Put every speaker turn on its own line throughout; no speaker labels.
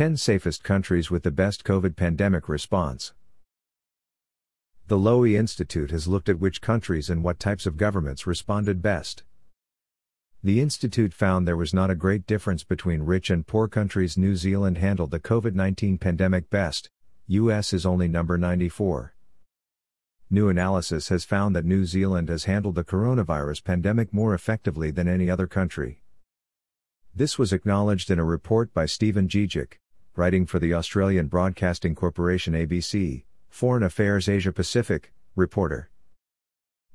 10 Safest Countries with the Best COVID Pandemic Response. The Lowy Institute has looked at which countries and what types of governments responded best. The Institute found there was not a great difference between rich and poor countries. New Zealand handled the COVID 19 pandemic best, US is only number 94. New analysis has found that New Zealand has handled the coronavirus pandemic more effectively than any other country. This was acknowledged in a report by Stephen Dziedzic, writing for the Australian Broadcasting Corporation ABC, Foreign Affairs Asia Pacific, reporter.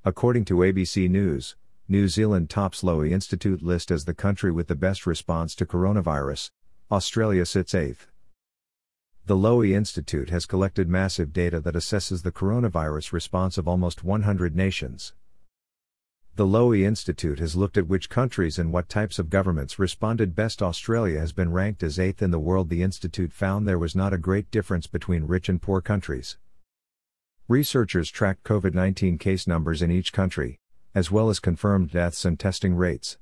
According to ABC News, New Zealand tops Lowy Institute list as the country with the best response to coronavirus, Australia sits 8th. The Lowy Institute has collected massive data that assesses the coronavirus response of almost 100 nations. The Lowy Institute has looked at which countries and what types of governments responded best. Australia has been ranked as eighth in the world. The Institute found there was not a great difference between rich and poor countries. Researchers tracked COVID 19 case numbers in each country, as well as confirmed deaths and testing rates.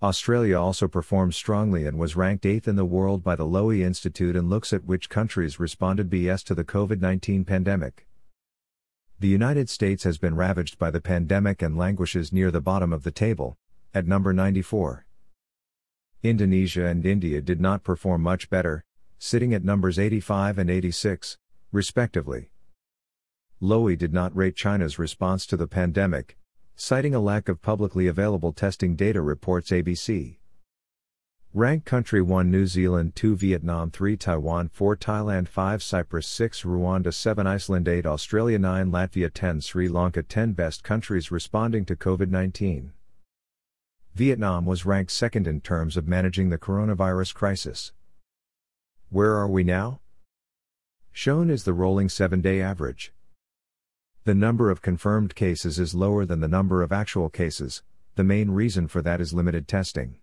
Australia also performed strongly and was ranked 8th in the world by the Lowy Institute and looks at which countries responded BS to the COVID 19 pandemic. The United States has been ravaged by the pandemic and languishes near the bottom of the table, at number 94. Indonesia and India did not perform much better, sitting at numbers 85 and 86, respectively. Lowy did not rate China's response to the pandemic, citing a lack of publicly available testing data reports ABC. Rank country 1 New Zealand 2 Vietnam 3 Taiwan 4 Thailand 5 Cyprus 6 Rwanda 7 Iceland 8 Australia 9 Latvia 10 Sri Lanka 10 Best countries responding to COVID 19. Vietnam was ranked second in terms of managing the coronavirus crisis. Where are we now? Shown is the rolling 7 day average. The number of confirmed cases is lower than the number of actual cases, the main reason for that is limited testing.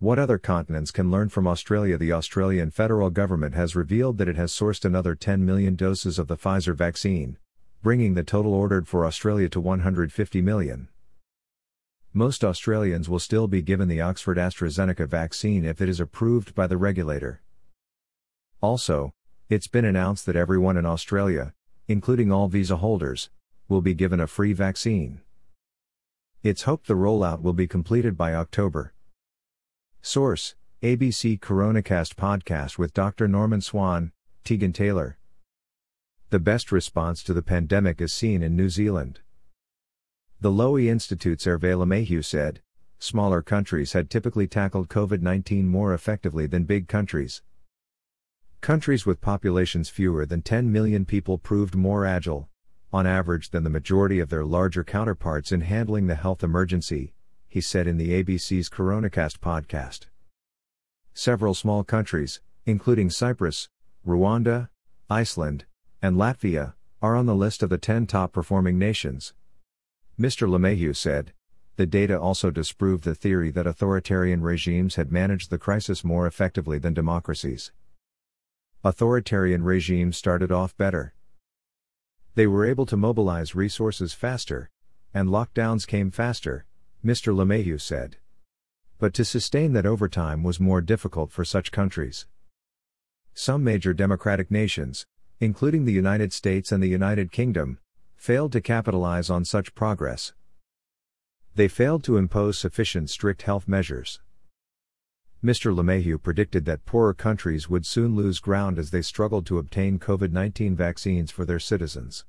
What other continents can learn from Australia? The Australian federal government has revealed that it has sourced another 10 million doses of the Pfizer vaccine, bringing the total ordered for Australia to 150 million. Most Australians will still be given the Oxford AstraZeneca vaccine if it is approved by the regulator. Also, it's been announced that everyone in Australia, including all visa holders, will be given a free vaccine. It's hoped the rollout will be completed by October. Source ABC Coronacast podcast with Dr. Norman Swan, Tegan Taylor. The best response to the pandemic is seen in New Zealand. The Lowy Institute's Hervé Lemahieu said, smaller countries had typically tackled COVID 19 more effectively than big countries. Countries with populations fewer than 10 million people proved more agile, on average, than the majority of their larger counterparts in handling the health emergency, he said in the ABC's Coronacast podcast. Several small countries, including Cyprus, Rwanda, Iceland, and Latvia, are on the list of the 10 top performing nations. Mr. Lemahieu said, the data also disproved the theory that authoritarian regimes had managed the crisis more effectively than democracies. Authoritarian regimes started off better. They were able to mobilize resources faster, and lockdowns came faster, Mr. Lemahieu said. But to sustain that over time was more difficult for such countries. Some major democratic nations, including the United States and the United Kingdom, failed to capitalize on such progress. They failed to impose sufficient strict health measures. Mr. Lemahieu predicted that poorer countries would soon lose ground as they struggled to obtain COVID 19 vaccines for their citizens.